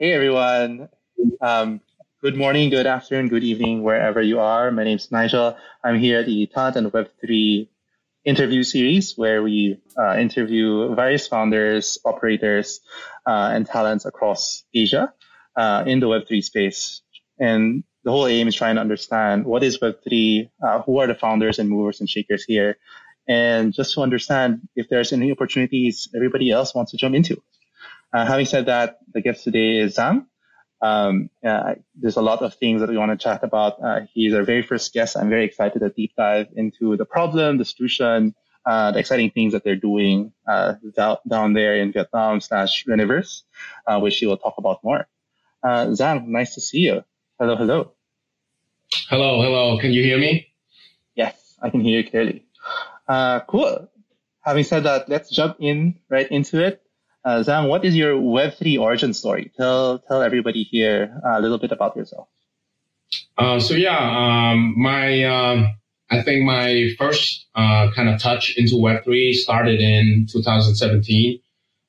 Hey everyone. Um, good morning, good afternoon, good evening, wherever you are. My name is Nigel. I'm here at the Talent and Web3 interview series where we uh, interview various founders, operators, uh, and talents across Asia uh, in the Web3 space. And the whole aim is trying to understand what is Web3, uh, who are the founders and movers and shakers here, and just to understand if there's any opportunities everybody else wants to jump into. Uh, having said that, the guest today is Giang. Um, uh, there's a lot of things that we want to chat about. Uh, he's our very first guest. I'm very excited to deep dive into the problem, the solution, uh, the exciting things that they're doing uh, down, there in Vietnam slash Reneverse, uh, which he will talk about more. Giang, nice to see you. Hello, hello. Hello, hello. Can you hear me? Yes, I can hear you clearly. cool. Having said that, let's jump in right into it. Uh, Giang, what is your Web3 origin story? Tell tell everybody here a little bit about yourself. Uh, so yeah, um, my um, I think my first uh, kind of touch into Web3 started in 2017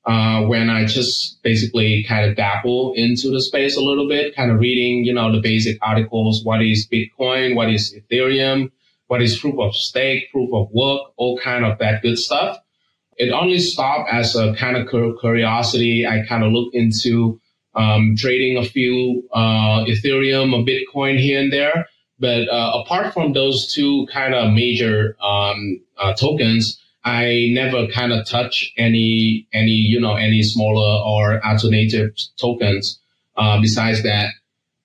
uh, when I just basically kind of dabble into the space a little bit, kind of reading, you know, the basic articles. What is Bitcoin? What is Ethereum? What is proof of stake, proof of work, all kind of that good stuff it only stopped as a kind of curiosity. I kind of looked into um, trading a few uh, Ethereum or Bitcoin here and there. But uh, apart from those two kind of major um, uh, tokens, I never kind of touch any any you know any smaller or alternative tokens. Uh, besides that,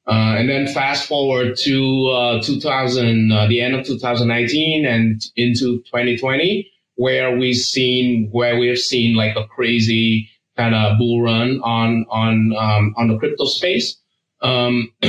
uh, and then fast forward to uh, 2000, the end of 2019 and into 2020 where we've seen where we've seen like a crazy kind of bull run on on um, on the crypto space. Um,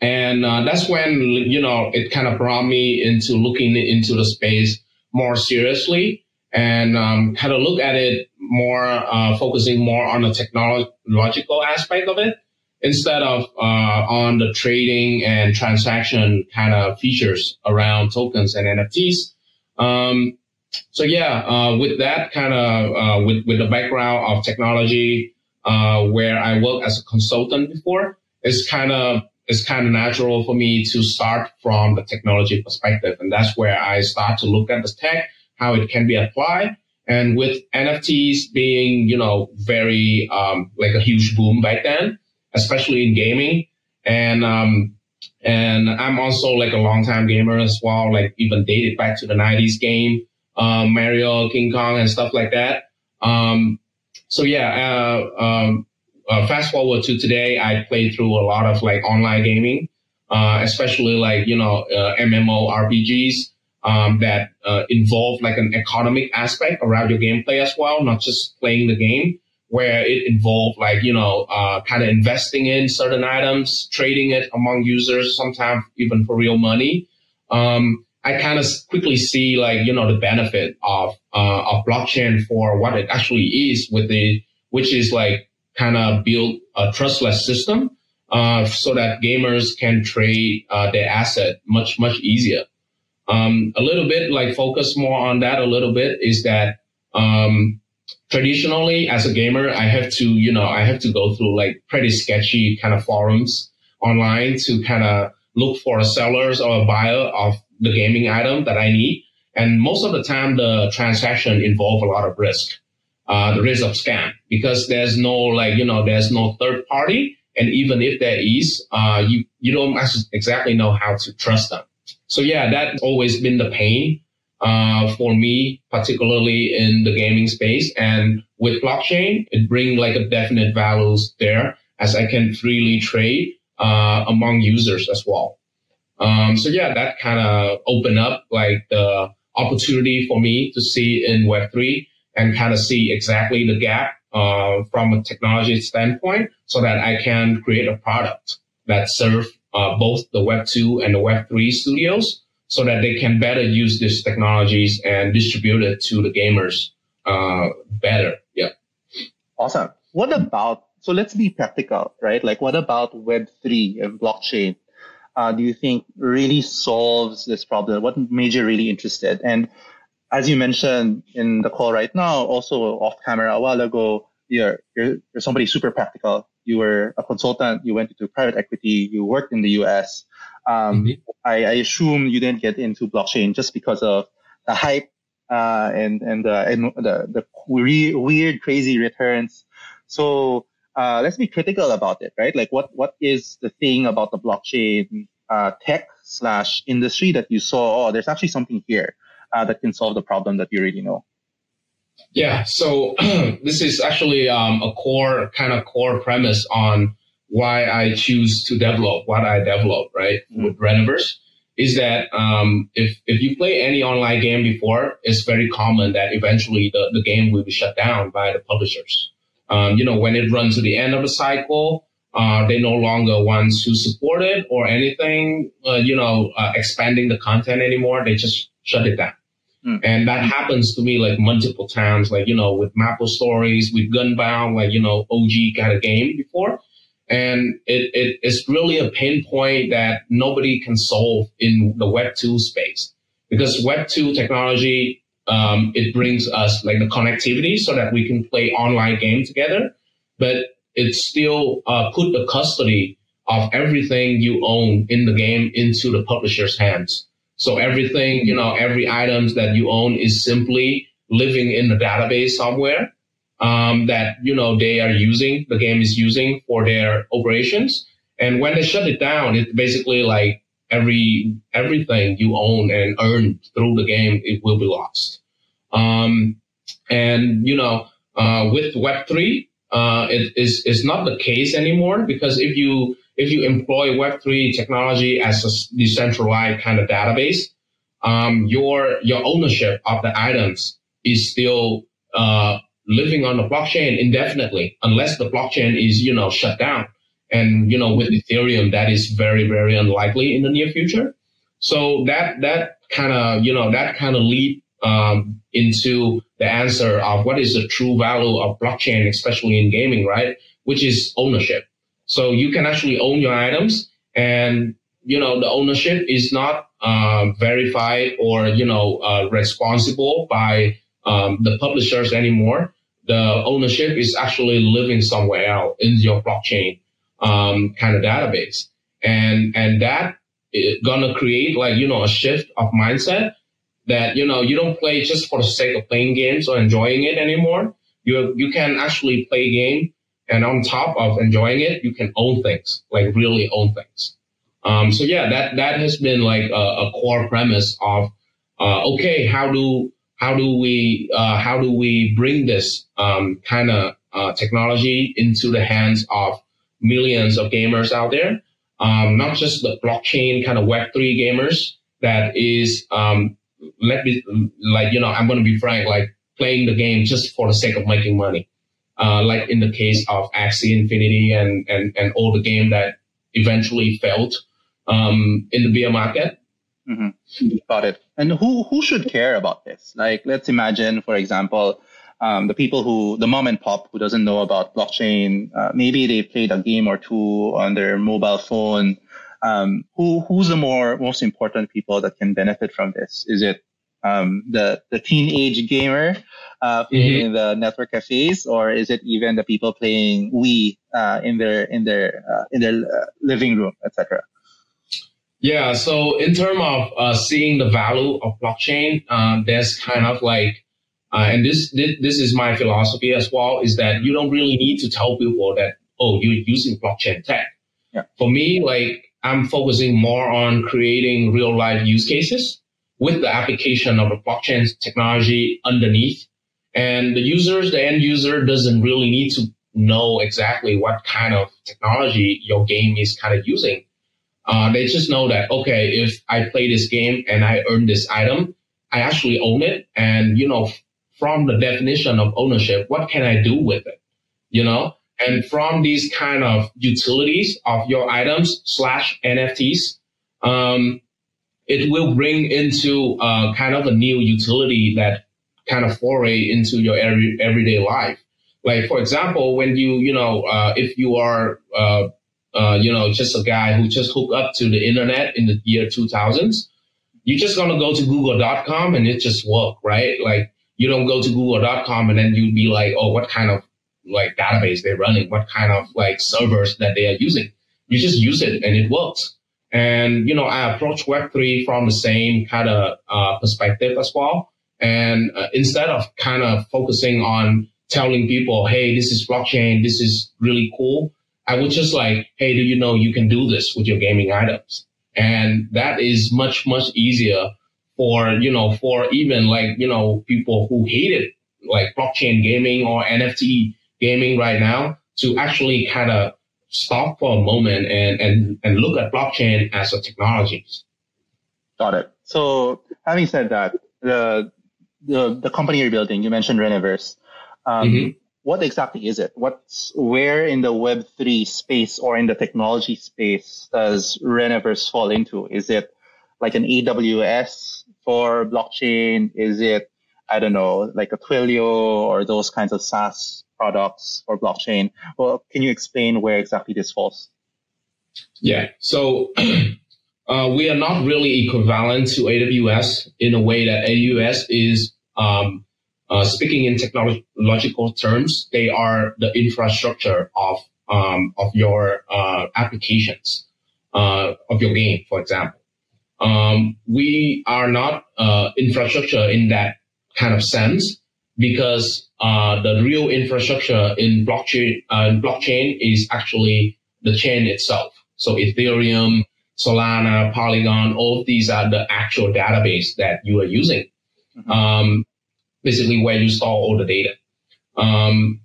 and uh, that's when you know it kind of brought me into looking into the space more seriously and um, kind of look at it more, uh, focusing more on the technological aspect of it instead of uh, on the trading and transaction kind of features around tokens and NFTs. Um, so yeah, uh, with that kind of uh, with with the background of technology, uh, where I worked as a consultant before, it's kind of it's kind of natural for me to start from the technology perspective, and that's where I start to look at the tech, how it can be applied, and with NFTs being you know very um, like a huge boom back then, especially in gaming, and um, and I'm also like a long time gamer as well, like even dated back to the '90s game um, Mario, King Kong, and stuff like that. Um, so yeah, uh, um, uh, fast forward to today, I played through a lot of like online gaming, uh, especially like you know uh, MMO RPGs um, that uh, involve like an economic aspect around your gameplay as well, not just playing the game. Where it involved like you know uh, kind of investing in certain items, trading it among users, sometimes even for real money. Um, I kind of quickly see like, you know, the benefit of, uh, of blockchain for what it actually is with the, which is like kind of build a trustless system, uh, so that gamers can trade, uh, their asset much, much easier. Um, a little bit like focus more on that a little bit is that, um, traditionally as a gamer, I have to, you know, I have to go through like pretty sketchy kind of forums online to kind of look for a sellers or a buyer of the gaming item that I need. And most of the time, the transaction involve a lot of risk, uh, the risk of scam because there's no like, you know, there's no third party. And even if there is, uh, you, you don't exactly know how to trust them. So yeah, that's always been the pain, uh, for me, particularly in the gaming space. And with blockchain, it brings like a definite values there as I can freely trade, uh, among users as well. Um, so yeah, that kind of opened up like the opportunity for me to see in Web3 and kind of see exactly the gap uh, from a technology standpoint so that I can create a product that serve uh, both the Web2 and the Web3 studios so that they can better use these technologies and distribute it to the gamers uh, better. Yeah. Awesome. What about, so let's be practical, right? Like what about Web3 and blockchain? Uh, do you think really solves this problem? What made you really interested? And as you mentioned in the call right now, also off camera a while ago, you're, you're, you're somebody super practical. you were a consultant, you went into private equity, you worked in the US. Um, mm-hmm. I, I, assume you didn't get into blockchain just because of the hype uh, and and the and the, the weird, crazy returns. So uh, let's be critical about it, right? Like, what what is the thing about the blockchain uh, tech slash industry that you saw? Oh, there's actually something here uh, that can solve the problem that you already know. Yeah, so this is actually um, a core kind of core premise on why I choose to develop what I develop, right, mm-hmm. with Reneverse, is that um, if if you play any online game before, it's very common that eventually the, the game will be shut down by the publishers. Um, you know, when it runs to the end of the cycle, uh, they no longer want to support it or anything, uh, you know, uh, expanding the content anymore. They just shut it down. Mm. And that happens to me like multiple times, like, you know, with Maple Stories, with Gunbound, like, you know, OG got a game before. And it, it, it's really a pain point that nobody can solve in the Web 2 space because Web 2 technology, um, it brings us like the connectivity so that we can play online game together, but it still uh, put the custody of everything you own in the game into the publisher's hands. So everything, you know, every items that you own is simply living in the database somewhere um, that, you know, they are using, the game is using for their operations. And when they shut it down, it's basically like every, everything you own and earn through the game, it will be lost. Um, and, you know, uh, with Web3, uh, it is, is not the case anymore because if you, if you employ Web3 technology as a decentralized kind of database, um, your your ownership of the items is still uh, living on the blockchain indefinitely, unless the blockchain is you know shut down. And you know, with Ethereum, that is very very unlikely in the near future. So that that kind of you know that kind of lead um, into the answer of what is the true value of blockchain, especially in gaming, right? Which is ownership. So you can actually own your items and, you know, the ownership is not uh, verified or, you know, uh, responsible by um, the publishers anymore. The ownership is actually living somewhere else in your blockchain um, kind of database. And, and that is gonna create like, you know, a shift of mindset that, you know, you don't play just for the sake of playing games or enjoying it anymore. You, you can actually play game and on top of enjoying it, you can own things, like really own things. Um, so yeah, that, that has been like a, a core premise of, uh, okay, how do, how do we, uh, how do we bring this, um, kind of, uh, technology into the hands of millions of gamers out there? Um, not just the blockchain kind of Web3 gamers that is, um, let me, like, you know, I'm going to be frank, like playing the game just for the sake of making money uh, like in the case of Axie Infinity and, and, and all the game that eventually failed um, in the bear market. Mm-hmm. Got it. And who, who should care about this? Like, let's imagine, for example, um, the people who, the mom and pop who doesn't know about blockchain, uh, maybe they played a game or two on their mobile phone. Um, who, who's the more, most important people that can benefit from this? Is it um, the the teenage gamer uh, playing mm-hmm. in the network cafes, or is it even the people playing Wii uh, in their in their uh, in their uh, living room, etc. Yeah. So in terms of uh, seeing the value of blockchain, there's kind of like, and this, this this is my philosophy as well, is that you don't really need to tell people that oh you're using blockchain tech. Yeah. For me, like I'm focusing more on creating real life use cases with the application of a blockchain technology underneath. And the users, the end user doesn't really need to know exactly what kind of technology your game is kind of using. Uh, they just know that, okay, if I play this game and I earn this item, I actually own it. And, you know, from the definition of ownership, what can I do with it? You know, and from these kind of utilities of your items slash NFTs, um, it will bring into uh, kind of a new utility that kind of foray into your every, everyday life. Like, for example, when you, you know, uh, if you are, uh, uh, you know, just a guy who just hooked up to the internet in the year 2000s, you're just going to go to google.com and it just work, right? Like, you don't go to google.com and then you'd be like, oh, what kind of like database they're running, what kind of like servers that they are using. You just use it and it works. And, you know, I approach Web3 from the same kind of uh, perspective as well. And uh, instead of kind of focusing on telling people, hey, this is blockchain, this is really cool, I would just like, hey, do you know you can do this with your gaming items? And that is much, much easier for, you know, for even like, you know, people who hated like blockchain gaming or NFT gaming right now to actually kind of stop for a moment and, and, and look at blockchain as a technology. Got it. So having said that, the, the, the company you're building, you mentioned Reneverse. Um, mm-hmm. What exactly is it? What's where in the Web3 space or in the technology space does Reneverse fall into? Is it like an AWS for blockchain? Is it, I don't know, like a Twilio or those kinds of SaaS products for blockchain. Well, can you explain where exactly this falls? Yeah. So uh, we are not really equivalent to AWS in a way that AWS is, um, uh, speaking in technological terms, they are the infrastructure of um, of your uh, applications uh, of your game, for example. Um, we are not uh, infrastructure in that kind of sense because uh, the real infrastructure in blockchain uh, in blockchain is actually the chain itself. So Ethereum, Solana, Polygon, all of these are the actual database that you are using. Mm-hmm. Um, basically where you store all the data. Um,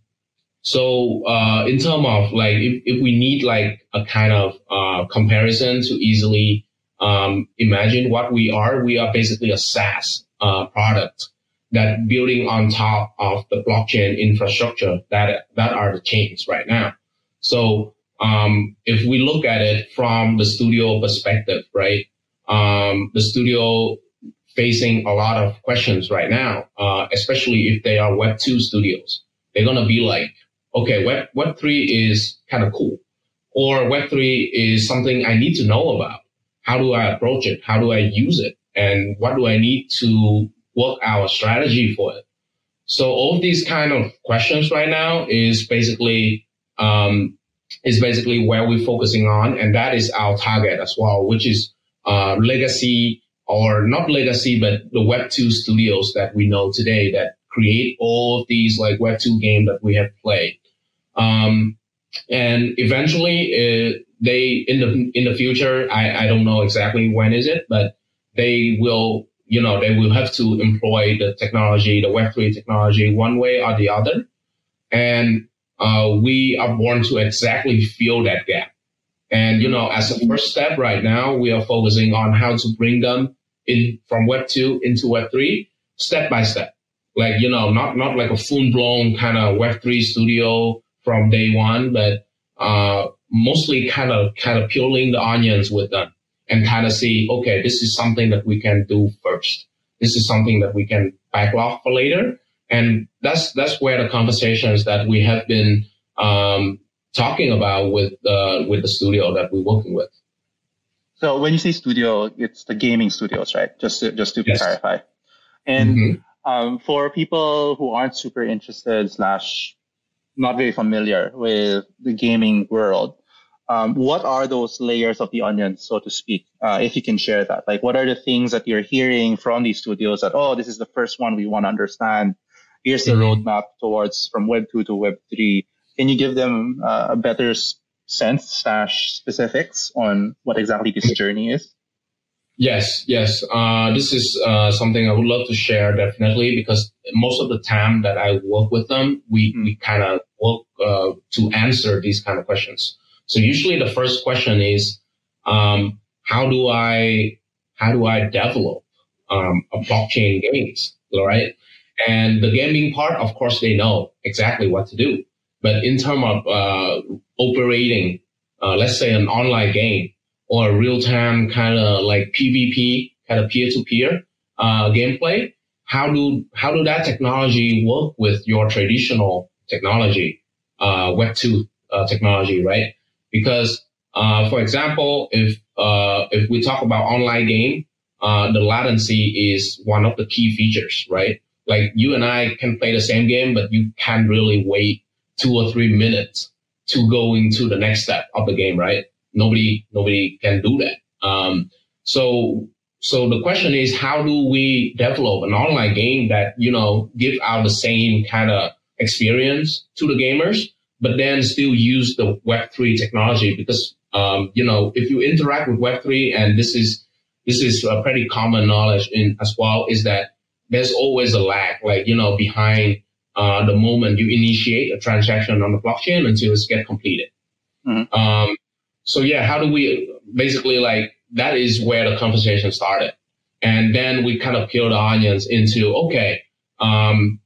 so uh, in terms of like if, if we need like a kind of uh, comparison to easily um, imagine what we are, we are basically a SaaS uh, product that building on top of the blockchain infrastructure that that are the chains right now. So um, if we look at it from the studio perspective, right, um, the studio facing a lot of questions right now, uh, especially if they are Web two studios. They're gonna be like, okay, Web Web three is kind of cool, or Web three is something I need to know about. How do I approach it? How do I use it? And what do I need to work our strategy for it. So all these kind of questions right now is basically um, is basically where we're focusing on, and that is our target as well, which is uh, legacy or not legacy, but the Web two studios that we know today that create all of these like Web two games that we have played. Um, and eventually, uh, they in the in the future, I, I don't know exactly when is it, but they will you know, they will have to employ the technology, the Web3 technology one way or the other. And uh, we are born to exactly fill that gap. And, you know, as a first step right now, we are focusing on how to bring them in from Web 2 into Web 3 step by step. Like, you know, not, not like a full blown kind of Web 3 studio from day one, but, uh, mostly kind of, kind of peeling the onions with them and kind of see, okay, this is something that we can do first. This is something that we can backlog for later. And that's, that's where the conversations that we have been, um, talking about with, uh, with the studio that we're working with. So when you say studio, it's the gaming studios, right? Just to, just to yes. clarify. And, mm-hmm. um, for people who aren't super interested slash not very familiar with the gaming world, um, what are those layers of the onion, so to speak, uh, if you can share that? Like, what are the things that you're hearing from these studios that, oh, this is the first one we want to understand. Here's the mm-hmm. roadmap towards from Web 2 to Web 3. Can you give them uh, a better sense slash specifics on what exactly this journey is? Yes, yes. Uh, this is uh, something I would love to share definitely because most of the time that I work with them, we, mm-hmm. we kind of work uh, to answer these kind of questions. So usually the first question is, um, how do I, how do I develop, um, a blockchain games, right? And the gaming part, of course, they know exactly what to do. But in terms of, uh, operating, uh, let's say an online game or real time kind of like PvP, kind of peer to peer, uh, gameplay, how do, how do that technology work with your traditional technology, uh, Web 2, uh, technology, right? Because, uh, for example, if uh, if we talk about online game, uh, the latency is one of the key features, right? Like you and I can play the same game, but you can't really wait two or three minutes to go into the next step of the game, right? Nobody, nobody can do that. Um, so, so the question is, how do we develop an online game that, you know, give out the same kind of experience to the gamers, but then still use the Web3 technology? Because, um, you know, if you interact with Web3 and this is, this is a pretty common knowledge in as well is that there's always a lag, like, you know, behind uh, the moment you initiate a transaction on the blockchain until it's get completed. Mm-hmm. Um, so yeah, how do we basically like that is where the conversation started, and then we kind of peel the onions into okay, um,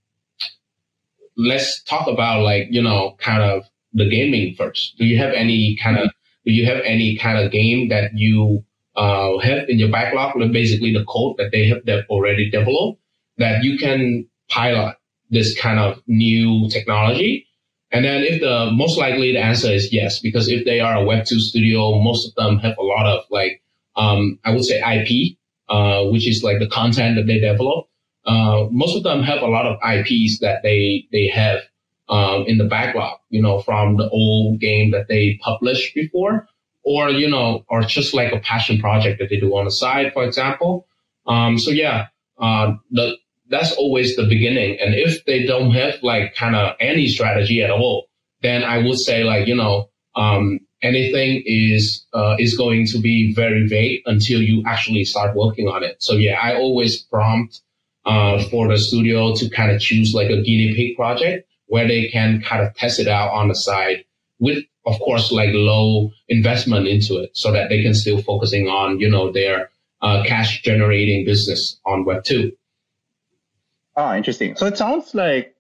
let's talk about like you know kind of the gaming first. Do you have any kind of do you have any kind of game that you uh, have in your backlog? Basically, the code that they have that already developed that you can pilot this kind of new technology? And then if the most likely the answer is yes, because if they are a Web2 studio, most of them have a lot of like, um, I would say IP, uh, which is like the content that they develop. Uh, most of them have a lot of IPs that they, they have, um, in the backlog, you know, from the old game that they published before, or, you know, or just like a passion project that they do on the side, for example. Um, so yeah, uh, the, that's always the beginning. And if they don't have like kind of any strategy at all, then I would say like, you know, um, anything is, uh, is going to be very vague until you actually start working on it. So yeah, I always prompt, uh, for the studio to kind of choose like a guinea pig project where they can kind of test it out on the side with, of course, like low investment into it so that they can still focusing on, you know, their, uh, cash generating business on web two. Ah, interesting. So it sounds like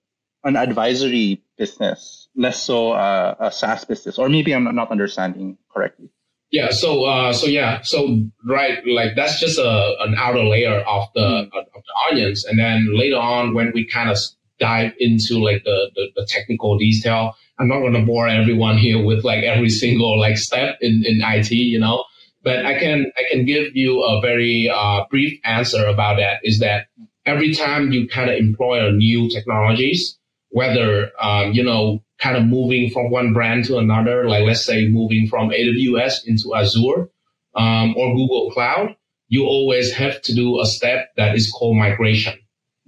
an advisory business, less so uh, a SaaS business, or maybe I'm not understanding correctly. Yeah. So, uh, so yeah. So, right, like that's just a an outer layer of the mm. of the onions, and then later on, when we kind of dive into like the, the, the technical detail, I'm not going to bore everyone here with like every single like step in in IT, you know. But I can I can give you a very uh, brief answer about that. Is that every time you kind of employ new technologies, whether, um, you know, kind of moving from one brand to another, like let's say moving from AWS into Azure um, or Google Cloud, you always have to do a step that is called migration.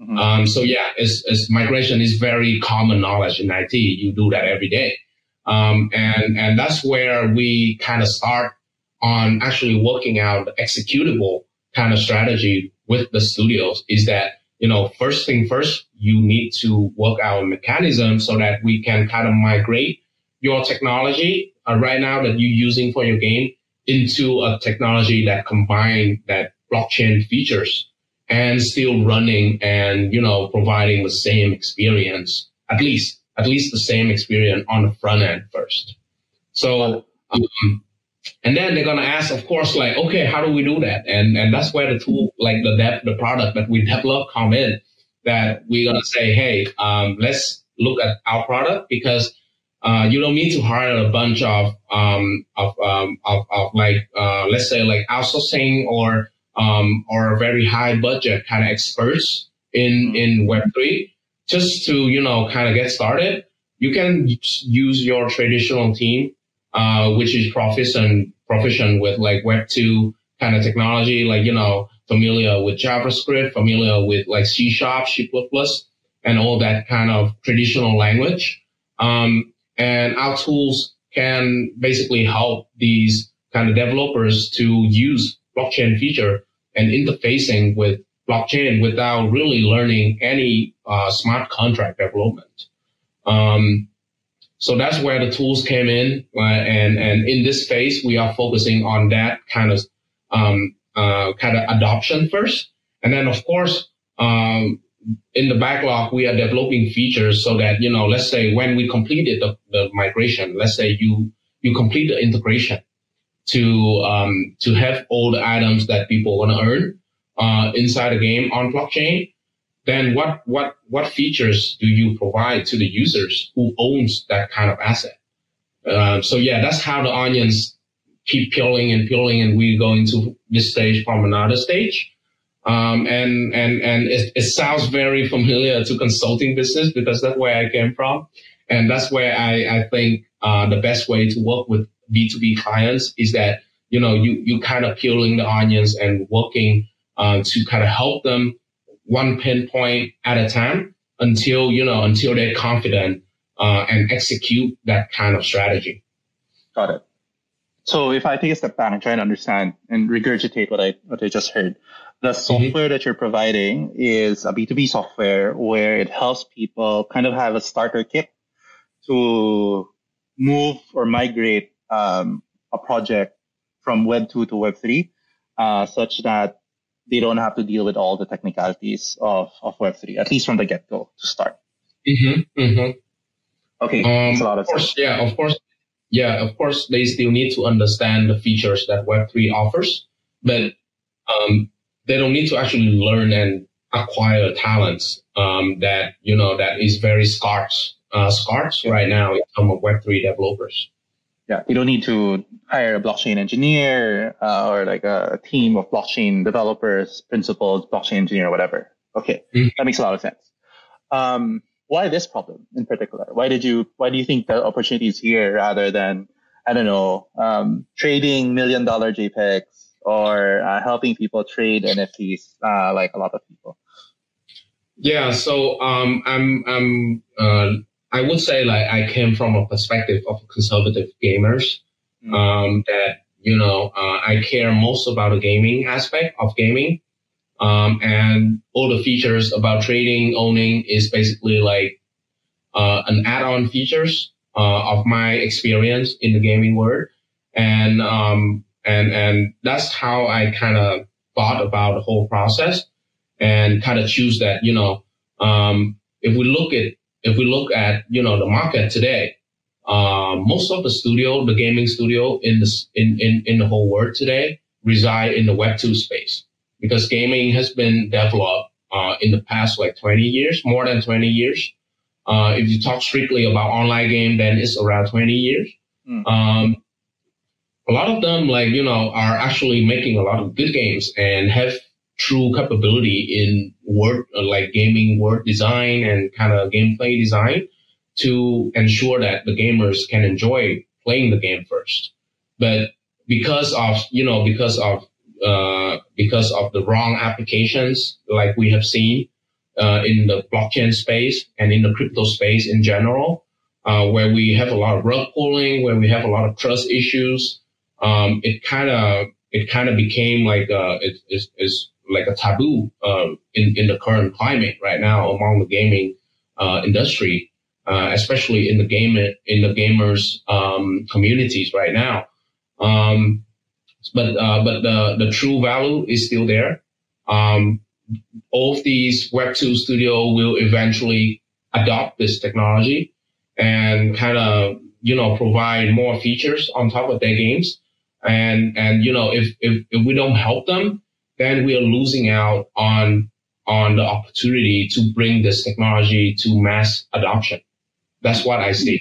Mm-hmm. Um, so yeah, it's, it's, migration is very common knowledge in IT. You do that every day. Um, and, and that's where we kind of start on actually working out executable kind of strategy with the studios is that, you know, first thing first, you need to work out a mechanism so that we can kind of migrate your technology uh, right now that you're using for your game into a technology that combine that blockchain features and still running and, you know, providing the same experience, at least, at least the same experience on the front end first. So, um, and then they're gonna ask, of course, like, okay, how do we do that? And and that's where the tool, like the dev, the product that we develop come in. That we're gonna say, hey, um, let's look at our product because uh, you don't need to hire a bunch of um, of, um, of, of like uh, let's say like outsourcing or um, or very high budget kind of experts in in Web three just to you know kind of get started. You can use your traditional team uh, which is proficient proficient with like Web two kind of technology, like you know familiar with JavaScript, familiar with like C sharp, C++, and all that kind of traditional language. Um, and our tools can basically help these kind of developers to use blockchain feature and interfacing with blockchain without really learning any uh, smart contract development. Um, so that's where the tools came in. Uh, and, and in this phase, we are focusing on that kind of, um, uh, kind of adoption first. And then of course, um, in the backlog, we are developing features so that, you know, let's say when we completed the, the migration, let's say you, you complete the integration to, um, to have all the items that people want to earn, uh, inside the game on blockchain then what, what, what features do you provide to the users who owns that kind of asset? Uh, so yeah, that's how the onions keep peeling and peeling and we go into this stage from another stage. Um, and, and, and it, it sounds very familiar to consulting business because that's where I came from. And that's where I, I think uh, the best way to work with B2B clients is that, you know, you, you kind of peeling the onions and working uh, to kind of help them one pinpoint at a time until, you know, until they're confident uh, and execute that kind of strategy. Got it. So if I take a step back and try to understand and regurgitate what I what I just heard, the mm-hmm. software that you're providing is a B2B software where it helps people kind of have a starter kit to move or migrate um, a project from Web 2 to Web 3, uh, such that they don't have to deal with all the technicalities of, of Web 3, at least from the get go to start. Mm-hmm, mm-hmm. Okay, um, a lot of, of course, sense. Yeah, of course. Yeah, of course, they still need to understand the features that Web3 offers, but um, they don't need to actually learn and acquire talents um, that you know that is very scarce uh, scarce right now in terms of Web3 developers. Yeah, you don't need to hire a blockchain engineer uh, or like a team of blockchain developers, principals, blockchain engineer, whatever. Okay, mm-hmm. that makes a lot of sense. Um, why this problem in particular? Why did you? Why do you think the opportunity is here rather than I don't know um, trading million dollar JPEGs or uh, helping people trade NFTs uh, like a lot of people? Yeah, so um, I'm I'm uh, I would say like I came from a perspective of conservative gamers. Mm. Um, that you know uh, I care most about the gaming aspect of gaming, um, and all the features about trading owning is basically like uh, an add-on features uh, of my experience in the gaming world, and um, and and that's how I kind of thought about the whole process, and kind of choose that you know um, if we look at if we look at you know the market today, uh, most of the studio, the gaming studio in the in, in in the whole world today reside in the Web two space because gaming has been developed uh, in the past like 20 years, more than 20 years. Uh, if you talk strictly about online game, then it's around 20 years. Mm. Um, a lot of them, like you know, are actually making a lot of good games and have true capability in word uh, like gaming word design and kind of gameplay design to ensure that the gamers can enjoy playing the game first. But because of you know because of uh, because of the wrong applications like we have seen uh, in the blockchain space and in the crypto space in general, uh, where we have a lot of rug pulling, where we have a lot of trust issues, um, it kind of it kind of became like uh, it is like a taboo uh, in in the current climate right now among the gaming uh, industry, uh, especially in the game in the gamers um, communities right now. Um, but uh, but the the true value is still there. Um, all of these Web two studio will eventually adopt this technology and kind of you know provide more features on top of their games. And and you know if if, if we don't help them, then we are losing out on on the opportunity to bring this technology to mass adoption. That's what I see.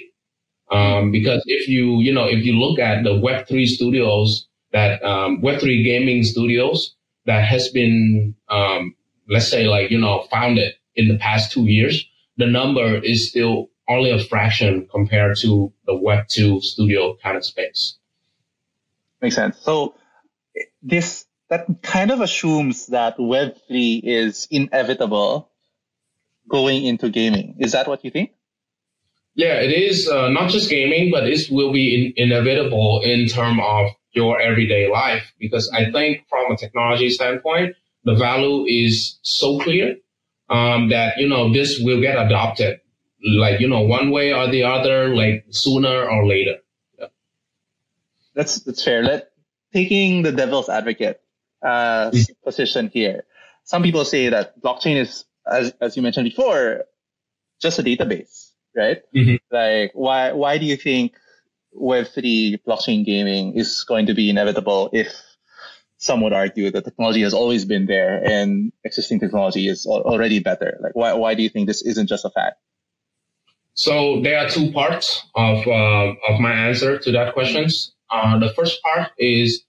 Um, because if you, you know, if you look at the Web3 studios that, um, Web3 gaming studios that has been, um, let's say like, you know, founded in the past two years, the number is still only a fraction compared to the Web2 studio kind of space. Makes sense. So this that kind of assumes that Web3 is inevitable going into gaming. Is that what you think? Yeah, it is uh, not just gaming, but it will be in, inevitable in terms of your everyday life. Because I think from a technology standpoint, the value is so clear um, that you know this will get adopted, like you know one way or the other, like sooner or later. Yeah. That's that's fair. Let taking the devil's advocate uh, position here. Some people say that blockchain is, as, as you mentioned before, just a database, right? Mm-hmm. Like, why, why do you think Web3 blockchain gaming is going to be inevitable if some would argue that technology has always been there and existing technology is already better? Like, why, why do you think this isn't just a fact? So there are two parts of, uh, of my answer to that questions. Uh, the first part is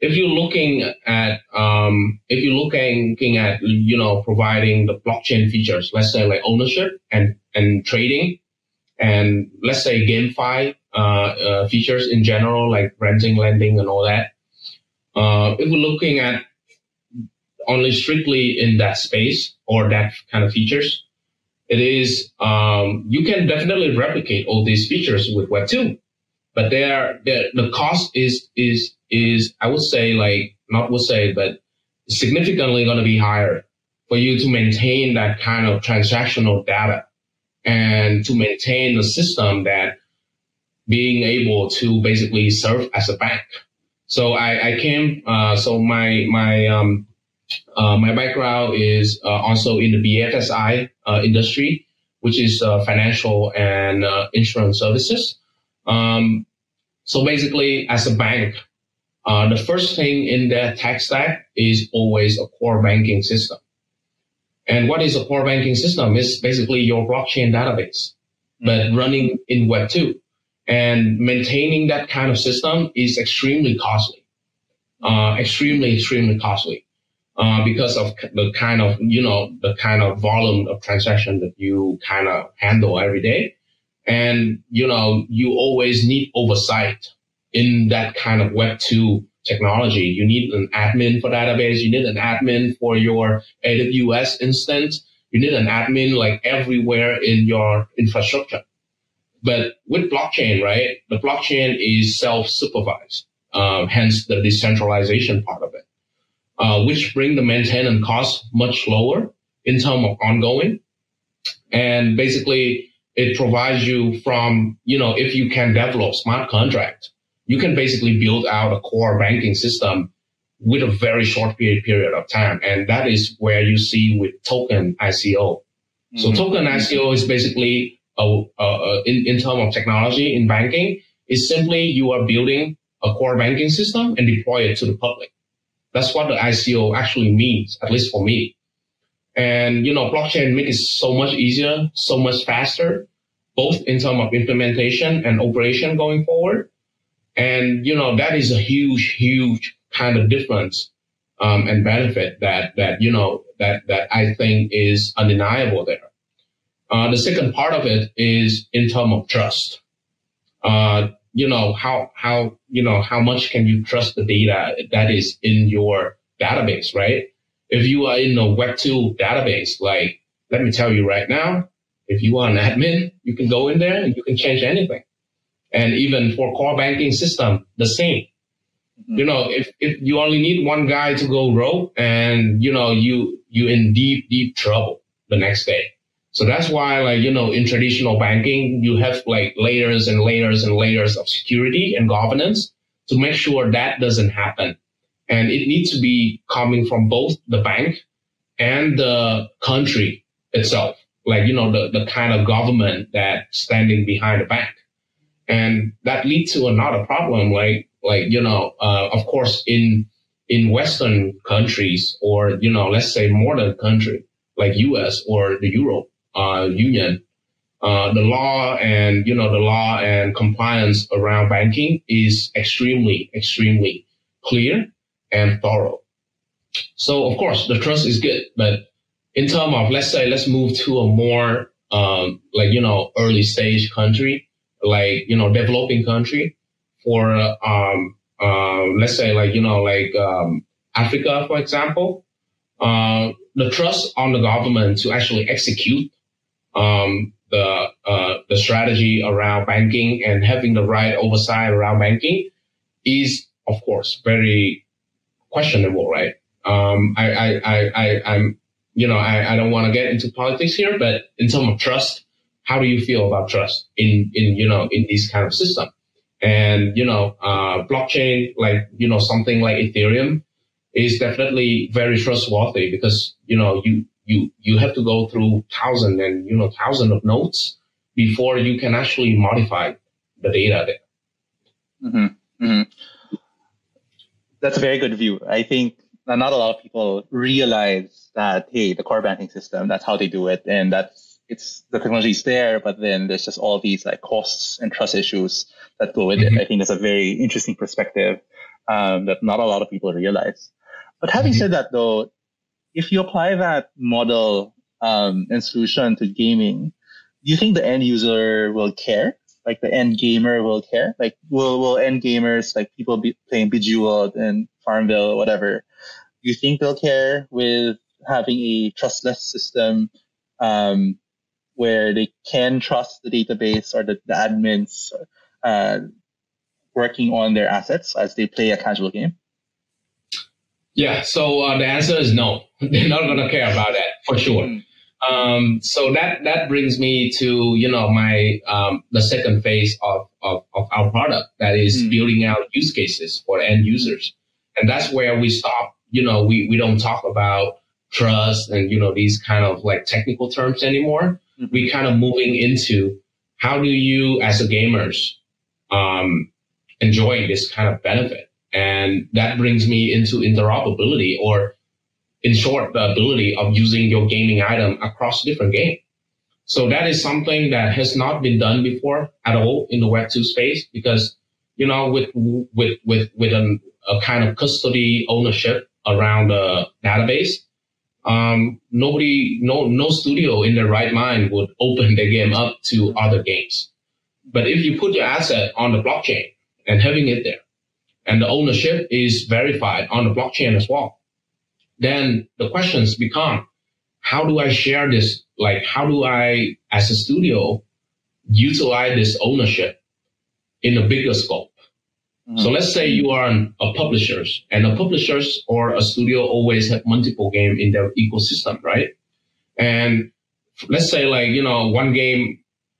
if you're looking at um, if you're looking at you know providing the blockchain features, let's say like ownership and and trading, and let's say GameFi uh, uh, features in general, like renting, lending, and all that. Uh, if we're looking at only strictly in that space or that kind of features, it is um, you can definitely replicate all these features with Web two, but there the cost is is is I would say like not would say but significantly going to be higher for you to maintain that kind of transactional data and to maintain the system that being able to basically serve as a bank. So I, I came, uh, so my, my, um, uh, my background is uh, also in the BFSI uh, industry, which is uh, financial and uh, insurance services. Um, so basically, as a bank, the first thing in their tech stack is always a core banking system. And what is a core banking system? It's basically your blockchain database, but running in Web 2. And maintaining that kind of system is extremely costly, uh, extremely, extremely costly. Uh, because of the kind of, you know, the kind of volume of transaction that you kind of handle every day. And, you know, you always need oversight in that kind of Web 2 technology. You need an admin for database. You need an admin for your AWS instance. You need an admin like everywhere in your infrastructure. But with blockchain, right? The blockchain is self-supervised. Uh, hence the decentralization part of it, uh, which bring the maintenance cost much lower in terms of ongoing. And basically it provides you from, you know, if you can develop smart contract, you can basically build out a core banking system with a very short period, period of time. And that is where you see with token ICO. Mm-hmm. So token ICO is basically a, a, a, in, in terms of technology in banking is simply you are building a core banking system and deploy it to the public. That's what the ICO actually means, at least for me. And, you know, blockchain makes it so much easier, so much faster, both in terms of implementation and operation going forward. And, you know, that is a huge, huge kind of difference um, and benefit that, that, you know, that, that I think is undeniable there. Uh, the second part of it is in terms of trust. Uh, you know, how, how, you know, how much can you trust the data that is in your database, right? If you are in a Web2 database, like, let me tell you right now, if you are an admin, you can go in there and you can change anything. And even for core banking system, the same. Mm-hmm. You know, if, if you only need one guy to go rogue and, you know, you, you in deep, deep trouble the next day. So that's why, like, you know, in traditional banking, you have like layers and layers and layers of security and governance to make sure that doesn't happen. And it needs to be coming from both the bank and the country itself. Like, you know, the, the kind of government that standing behind the bank and that leads to another problem like like you know uh, of course in in western countries or you know let's say modern country like us or the europe uh, union uh, the law and you know the law and compliance around banking is extremely extremely clear and thorough. So of course the trust is good but in terms of let's say let's move to a more um, like you know early stage country like you know developing country for um, uh, let's say like you know like um, Africa for example, uh, the trust on the government to actually execute um, the uh, the strategy around banking and having the right oversight around banking is of course very questionable, right? Um, I, I, I, I, I'm, you know, I, I don't want to get into politics here, but in terms of trust, how do you feel about trust in, in, you know, in this kind of system? And, you know, uh, blockchain, like, you know, something like Ethereum is definitely very trustworthy because, you know, you, you, you have to go through thousand and, you know, thousand of nodes before you can actually modify the data there. Mm-hmm. Mm-hmm. That's a very good view. I think not a lot of people realize that, hey, the core banking system, that's how they do it. And that's it's the technology is there, but then there's just all these like costs and trust issues that go with mm-hmm. it. I think that's a very interesting perspective um, that not a lot of people realize. But having mm-hmm. said that, though, if you apply that model um, and solution to gaming, do you think the end user will care? Like the end gamer will care? Like will will end gamers like people be playing Bejeweled and Farmville or whatever? Do you think they'll care with having a trustless system um, where they can trust the database or the, the admins uh, working on their assets as they play a casual game? Yeah, so uh, the answer is no. They're not going to care about that for sure. Mm. Um, so that that brings me to you know my um, the second phase of, of, of our product that is mm. building out use cases for end users, and that's where we stop. You know, we we don't talk about trust and you know these kind of like technical terms anymore. We kind of moving into how do you as a gamers um, enjoy this kind of benefit, and that brings me into interoperability or in short, the ability of using your gaming item across different games. So that is something that has not been done before at all in the Web2 space because, you know, with, with, with, with an, a kind of custody ownership around a database, um, nobody, no, no studio in their right mind would open their game up to other games. But if you put your asset on the blockchain and having it there, and the ownership is verified on the blockchain as well, then the questions become, how do I share this? Like, how do I, as a studio, utilize this ownership in a bigger scope? So let's say you are an, a publishers and a publishers or a studio always have multiple game in their ecosystem, right? And let's say like, you know, one game,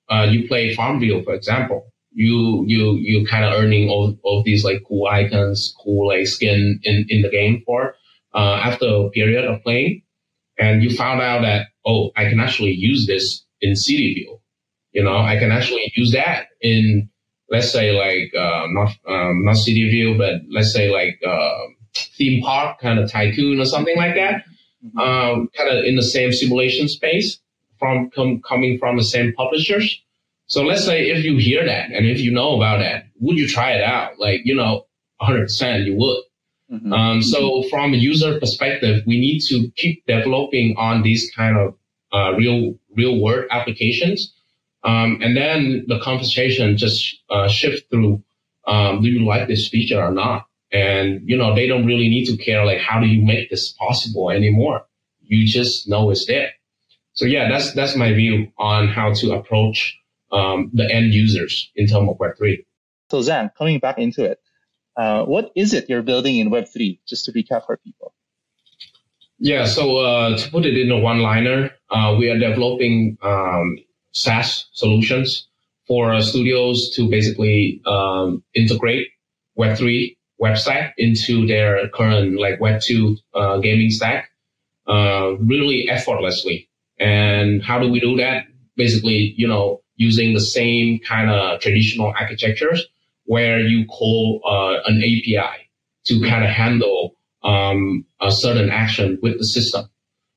uh, you play Farmville, for example, you, you, you kind of earning all, all these like cool icons, cool like skin in, in the game for uh, after a period of playing, and you found out that oh, I can actually use this in CityVille. You know, I can actually use that in let's say like uh, not um, not CityVille, but let's say like uh, theme park kind of tycoon or something like that. Mm-hmm. Um, kind of in the same simulation space from com- coming from the same publishers. So let's say if you hear that and if you know about that, would you try it out? Like, you know, 100% you would. Mm-hmm. Um, so from a user perspective, we need to keep developing on these kind of uh, real real world applications, um, and then the conversation just uh, shift through: um, Do you like this feature or not? And you know they don't really need to care like how do you make this possible anymore. You just know it's there. So yeah, that's that's my view on how to approach um, the end users in terms of Web three. So Giang, coming back into it, uh, what is it you're building in Web3, just to recap for people? Yeah, so uh, to put it in a one-liner, uh, we are developing um, SaaS solutions for uh, studios to basically um, integrate Web3 website into their current like Web2 uh, gaming stack uh, really effortlessly. And how do we do that? Basically, you know, using the same kind of traditional architectures where you call uh, an API to kind of handle um, a certain action with the system.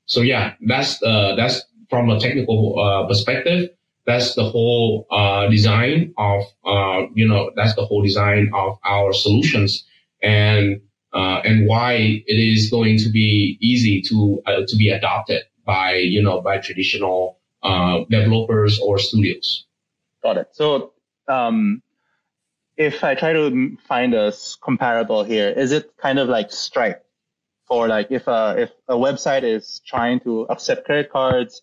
So yeah, that's uh, that's from a technical uh, perspective. That's the whole uh, design of uh, you know that's the whole design of our solutions and uh, and why it is going to be easy to to be adopted by you know by traditional developers or studios. Got it. So um, if I try to find a comparable here, is it kind of like Stripe? For like if a if a website is trying to accept credit cards,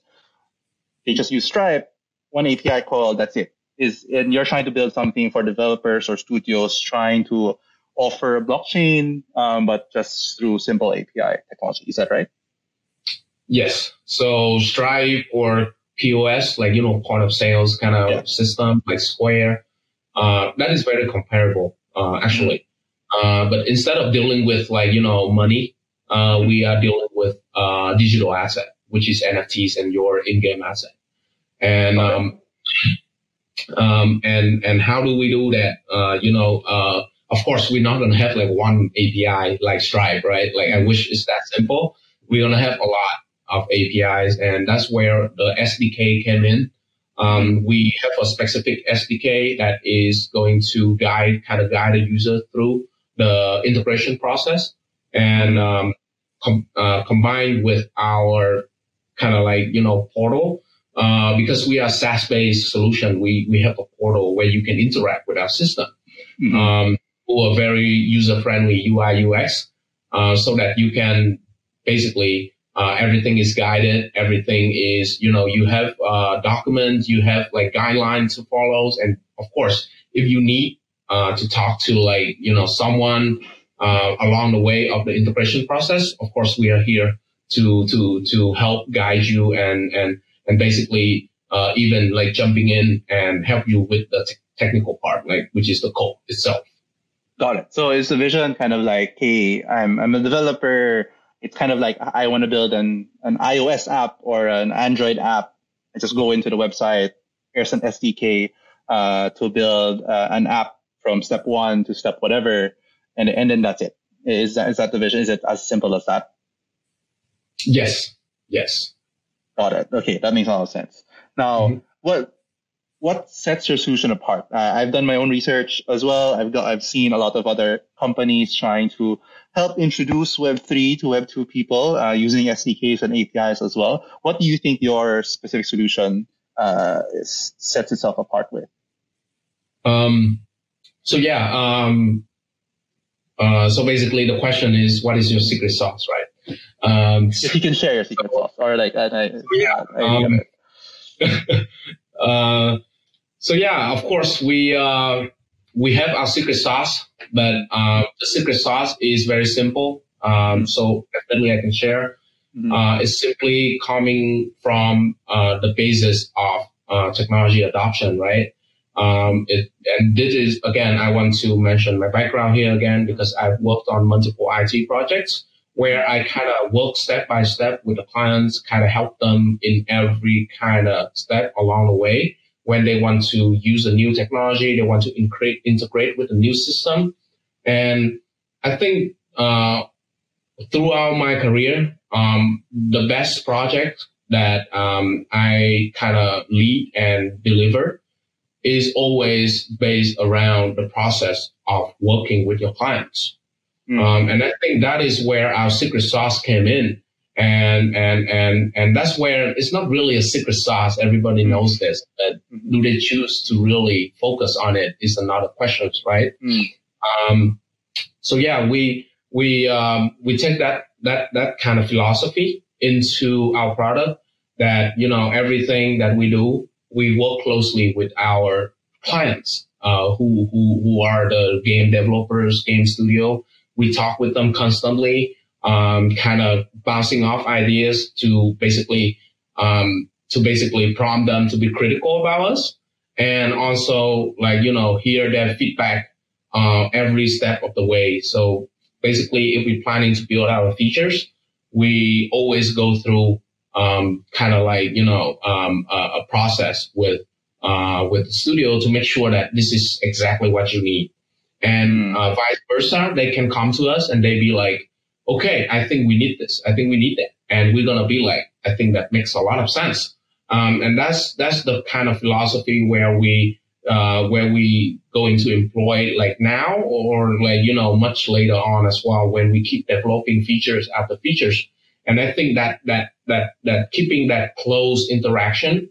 they just use Stripe, one API call, that's it. Is and you're trying to build something for developers or studios trying to offer a blockchain, um, but just through simple API technology. Is that right? Yes. So Stripe or POS, like you know, point of sales kind of yeah. system, like Square uh, that is very comparable, uh, actually. Uh, but instead of dealing with like, you know, money, uh, we are dealing with, uh, digital asset, which is NFTs and your in-game asset. And, um, um, and, and how do we do that? Uh, you know, uh, of course, we're not going to have like one API like Stripe, right? Like I wish it's that simple. We're going to have a lot of APIs and that's where the SDK came in. Um, we have a specific SDK that is going to guide, kind of guide the user through the integration process and um, com- uh, combined with our kind of like, you know, portal, uh, because we are SaaS-based solution, we, we have a portal where you can interact with our system. Mm-hmm. Um, a very user-friendly UI UX, uh, so that you can basically uh, everything is guided. Everything is, you know, you have uh, documents, you have like guidelines to follow. And of course, if you need uh, to talk to like, you know, someone uh, along the way of the integration process, of course, we are here to, to, to help guide you and, and, and basically uh, even like jumping in and help you with the t- technical part, like, which is the code itself. Got it. So is the vision kind of like, hey, I'm, I'm a developer it's kind of like I want to build an, an iOS app or an Android app. I just go into the website. Here's an SDK uh, to build uh, an app from step one to step whatever, and and then that's it. Is that is that the vision? Is it as simple as that? Yes. Yes. Got it. Okay, that makes a lot of sense. Now, mm-hmm. what what sets your solution apart? Uh, I've done my own research as well. I've got I've seen a lot of other companies trying to help introduce Web3 to Web2 people uh, using SDKs and APIs as well. What do you think your specific solution uh, is, sets itself apart with? Um, so yeah, um, uh, so basically the question is, what is your secret sauce, right? Um, if you can share your secret sauce, or like, I, yeah, I, um, uh, so yeah, of course we uh, we have our secret sauce, but uh, the secret sauce is very simple. Um, so definitely I can share. Mm-hmm. Uh, it's simply coming from uh, the basis of uh, technology adoption, right? Um, it, and this is again, I want to mention my background here again because I've worked on multiple IT projects where I kind of work step by step with the clients, kind of help them in every kind of step along the way when they want to use a new technology, they want to integrate, integrate with a new system. And I think uh, throughout my career, um, the best project that um, I kind of lead and deliver is always based around the process of working with your clients. Mm. Um, and I think that is where our secret sauce came in and and and and that's where it's not really a secret sauce. Everybody mm. knows this, but do they choose to really focus on it is another question, right? Mm. Um, so yeah, we we um, we take that that that kind of philosophy into our product. That you know everything that we do, we work closely with our clients, uh, who who who are the game developers, game studio. We talk with them constantly um, kind of bouncing off ideas to basically um, to basically prompt them to be critical about us, and also like you know hear their feedback uh, every step of the way. So basically, if we're planning to build our features, we always go through um, kind of like you know um, a, a, process with uh, with the studio to make sure that this is exactly what you need, and hmm. uh, vice versa. They can come to us and they be like, okay, I think we need this. I think we need that. And we're going to be like, I think that makes a lot of sense. Um, and that's, that's the kind of philosophy where we, uh, where we going to employ like now or like, you know, much later on as well when we keep developing features after features. And I think that, that, that, that keeping that close interaction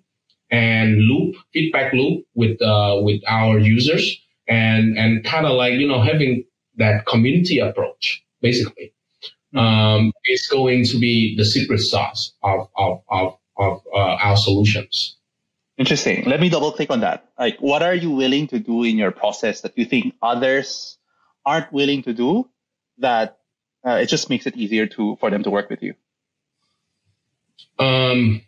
and loop, feedback loop with, uh, with our users and, and kind of like, you know, having that community approach, basically um, is going to be the secret sauce of, of, of, of uh, our solutions. Interesting. Let me double click on that. Like, what are you willing to do in your process that you think others aren't willing to do that uh, it just makes it easier to for them to work with you? Um,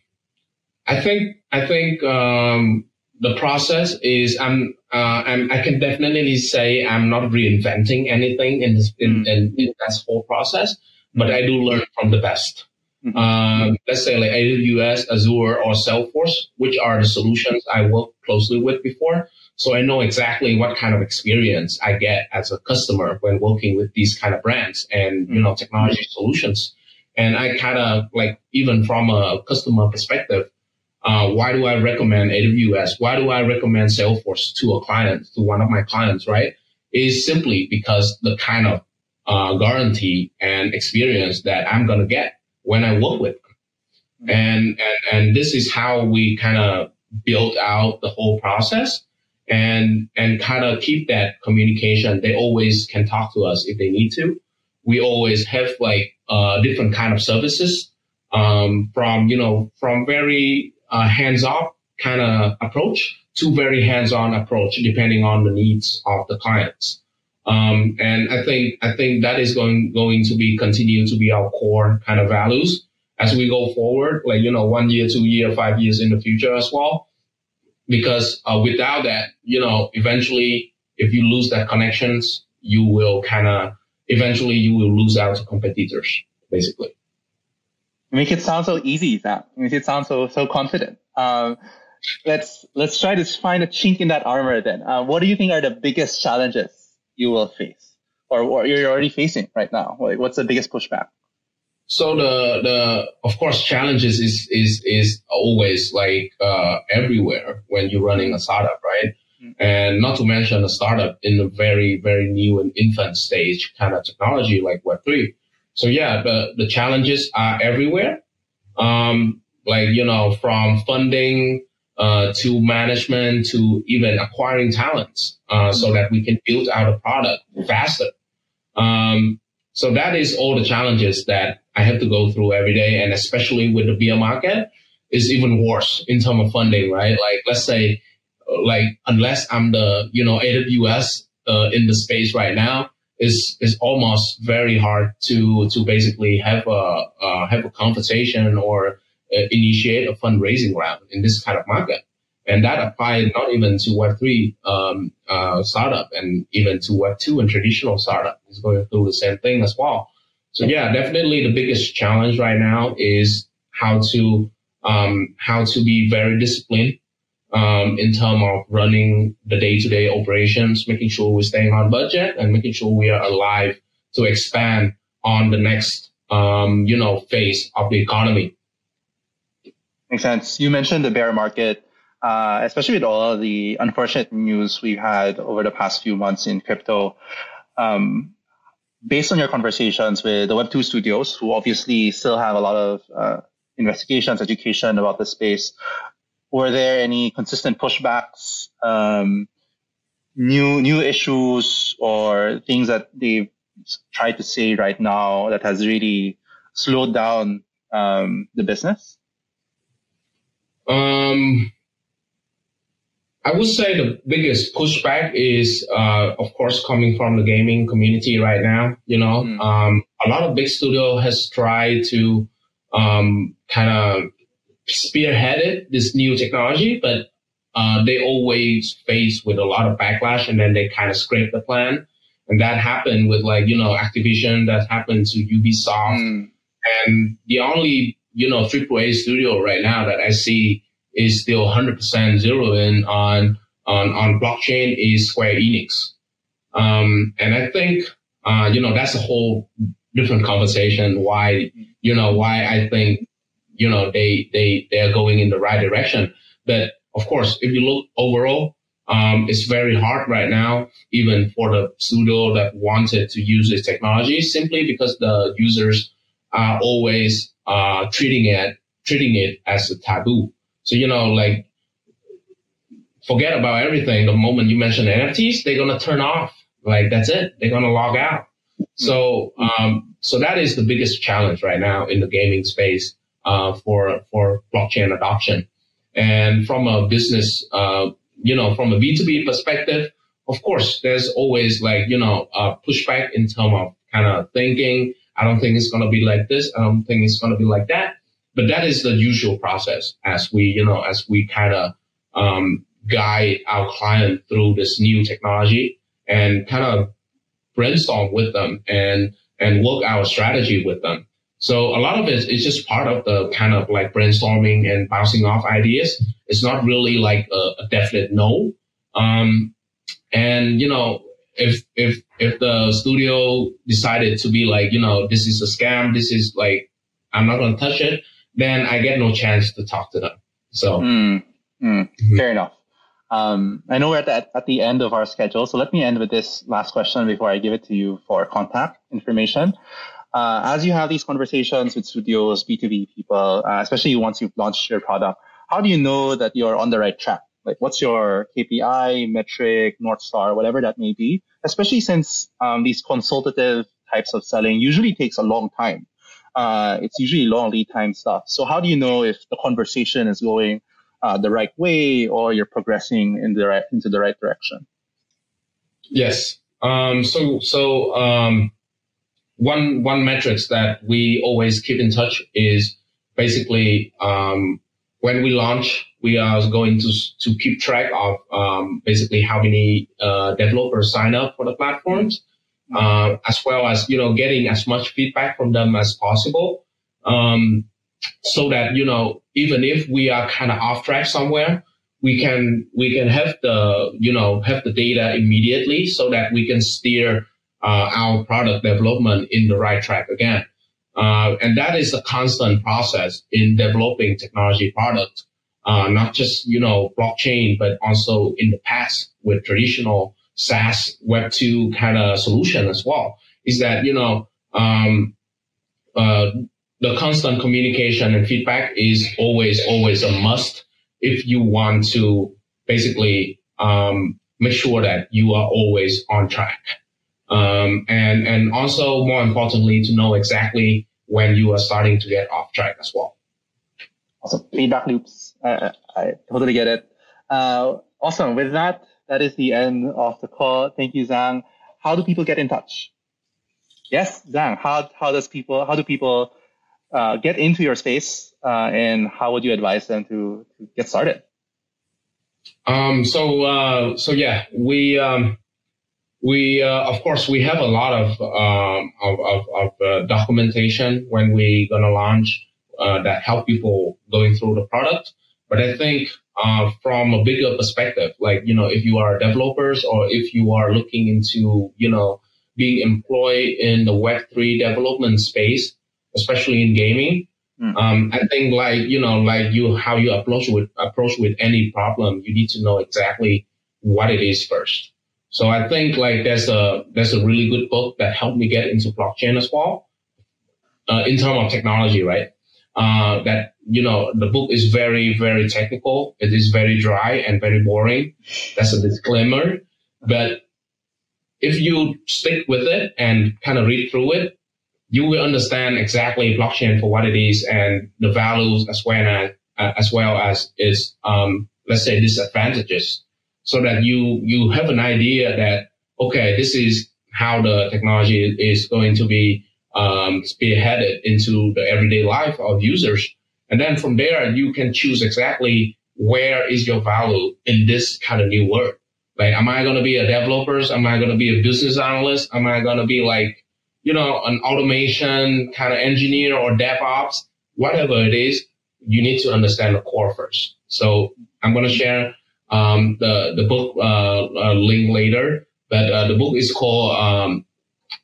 I think I think um, the process is I'm uh, I'm I can definitely say I'm not reinventing anything in this in, mm. in, in that whole process but I do learn from the best. Mm-hmm. Um, let's say like AWS, Azure, or Salesforce, which are the solutions I worked closely with before. So I know exactly what kind of experience I get as a customer when working with these kind of brands and, you know, mm-hmm. technology solutions. And I kind of like, even from a customer perspective, uh, why do I recommend AWS? Why do I recommend Salesforce to a client, to one of my clients, right? Is simply because the kind of uh, guarantee and experience that I'm going to get when I work with them. Mm-hmm. And, and, and this is how we kind of build out the whole process and, and kind of keep that communication. They always can talk to us if they need to. We always have like, uh, different kind of services, um, from, you know, from very, uh, hands off kind of approach to very hands on approach, depending on the needs of the clients. Um, and I think, I think that is going, going to be continue to be our core kind of values as we go forward, like, you know, one year, two year, five years in the future as well. Because uh, without that, you know, eventually, if you lose that connections, you will kind of, eventually you will lose out to competitors, basically. Make it sound so easy, Sam. Make it sound so, so confident. Um, let's, let's try to find a chink in that armor then. Uh, what do you think are the biggest challenges you will face or, or you're already facing right now? Like, what's the biggest pushback? So the the of course challenges is is is always like uh, everywhere when you're running a startup, right? Mm-hmm. And not to mention a startup in a very very new and infant stage kind of technology like Web three. So yeah, the the challenges are everywhere. Um, like you know from funding uh, to management to even acquiring talents uh, so that we can build out a product faster. Um, so that is all the challenges that I have to go through every day. And especially with the bear market is even worse in terms of funding, right? Like, let's say, like, unless I'm the, you know, AWS, uh, in the space right now, is, is almost very hard to, to basically have a, uh, have a conversation or uh, initiate a fundraising round in this kind of market. And that applies not even to Web3 um, uh, startup and even to Web2 and traditional startup is going through the same thing as well. So yeah, definitely the biggest challenge right now is how to um, how to be very disciplined um, in terms of running the day-to-day operations, making sure we're staying on budget and making sure we are alive to expand on the next um, you know phase of the economy. Makes sense. You mentioned the bear market uh, especially with all the unfortunate news we've had over the past few months in crypto. Um, based on your conversations with the Web2 studios, who obviously still have a lot of uh, investigations, education about the space, were there any consistent pushbacks, um, new new issues, or things that they've tried to say right now that has really slowed down um, the business? Um, I would say the biggest pushback is, uh, of course, coming from the gaming community right now. You know, mm. um, a lot of big studio has tried to um, kind of spearheaded this new technology, but uh, they always face with a lot of backlash, and then they kind of scrape the plan. And that happened with like you know Activision. That happened to Ubisoft, mm. and the only you know AAA studio right now that I see is still 100% zero in on, on, on blockchain is Square Enix. Um, and I think, uh, you know, that's a whole different conversation why, you know, why I think, you know, they, they, they're going in the right direction. But of course, if you look overall, um, it's very hard right now, even for the pseudo that wanted to use this technology, simply because the users are always uh, treating it treating it as a taboo. So, you know, like forget about everything. The moment you mention NFTs, they're to turn off. Like that's it. They're to log out. So, um, so that is the biggest challenge right now in the gaming space, uh, for, for blockchain adoption. And from a business, uh, you know, from a B2B perspective, of course, there's always like, you know, uh, pushback in terms of kind of thinking. I don't think it's going to be like this. I don't think it's going to be like that. But that is the usual process as we, you know, as we kind of um, guide our client through this new technology and kind of brainstorm with them and and work our strategy with them. So a lot of it is just part of the kind of like brainstorming and bouncing off ideas. It's not really like a, a definite no. Um, and you know, if if if the studio decided to be like, you know, this is a scam, this is like, I'm not gonna touch it, then I get no chance to talk to them. So mm, mm, mm-hmm. fair enough. Um, I know we're at the, at the end of our schedule, so let me end with this last question before I give it to you for contact information. Uh, as you have these conversations with studios, B2B people, uh, especially once you've launched your product, how do you know that you're on the right track? Like, what's your KPI, metric, North Star, whatever that may be? Especially since um, these consultative types of selling usually takes a long time. Uh, it's usually long lead time stuff. So, how do you know if the conversation is going uh, the right way or you're progressing in the right into the right direction? Yes. Um, so, so um, one one metrics that we always keep in touch is basically um, when we launch, we are going to to keep track of um, basically how many uh, developers sign up for the platforms, uh, as well as you know getting as much feedback from them as possible, um, so that you know even if we are kind of off track somewhere, we can we can have the you know have the data immediately so that we can steer our product development in the right track again. Uh, and that is a constant process in developing technology products, uh, not just, you know, blockchain, but also in the past with traditional SaaS Web 2 kind of solution as well, is that, you know, um, uh, the constant communication and feedback is always, always a must if you want to basically um, make sure that you are always on track. Um, and, and also more importantly, to know exactly when you are starting to get off track as well. Awesome. Feedback loops. I, I totally get it. Uh, awesome. With that, that is the end of the call. Thank you, Giang. How do people get in touch? Yes, Giang. How, how does people, how do people, uh, get into your space, uh, and how would you advise them to, to get started? Um, so, uh, so yeah, we, um, we uh, of course we have a lot of um, of, of, of uh, documentation when we're gonna launch uh, that help people going through the product but i think uh, from a bigger perspective like you know if you are developers or if you are looking into you know being employed in the web3 development space especially in gaming mm. um, i think like you know like you how you approach with approach with any problem you need to know exactly what it is first so I think like there's a there's a really good book that helped me get into blockchain as well, uh, in terms of technology, right? Uh, that you know the book is very very technical. It is very dry and very boring. That's a disclaimer. But if you stick with it and kind of read through it, you will understand exactly blockchain for what it is and the values as well as uh, as well as its um, let's say disadvantages so that you you have an idea that okay, this is how the technology is going to be um, spearheaded into the everyday life of users, and then from there you can choose exactly where is your value in this kind of new world. Like, am I going to be a developer? Am I going to be a business analyst? Am I going to be like, you know, an automation kind of engineer or DevOps? Whatever it is, you need to understand the core first. So I'm going to share um, the the book uh, uh, link later. But uh, the book is called um,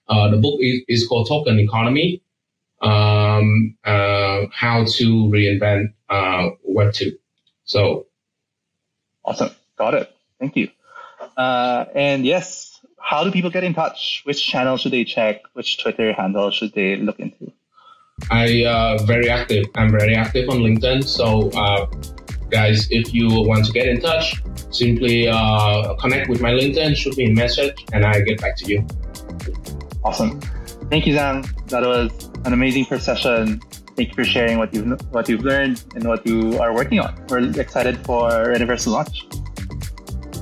uh, the book is, is called Token Economy. Um, uh, how to reinvent uh, Web two. So awesome, got it. Thank you. Uh, and yes, how do people get in touch? Which channel should they check? Which Twitter handle should they look into? I uh, very active. I'm very active on LinkedIn. So uh, guys, if you want to get in touch, simply uh, connect with my LinkedIn, shoot me a message, and I get back to you. Awesome. Thank you, Giang. That was an amazing first session. Thank you for sharing what you've what you've learned and what you are working on. We're excited for Reneverse launch.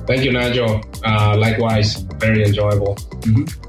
Thank you, Nigel. Uh, likewise, very enjoyable. Mm-hmm.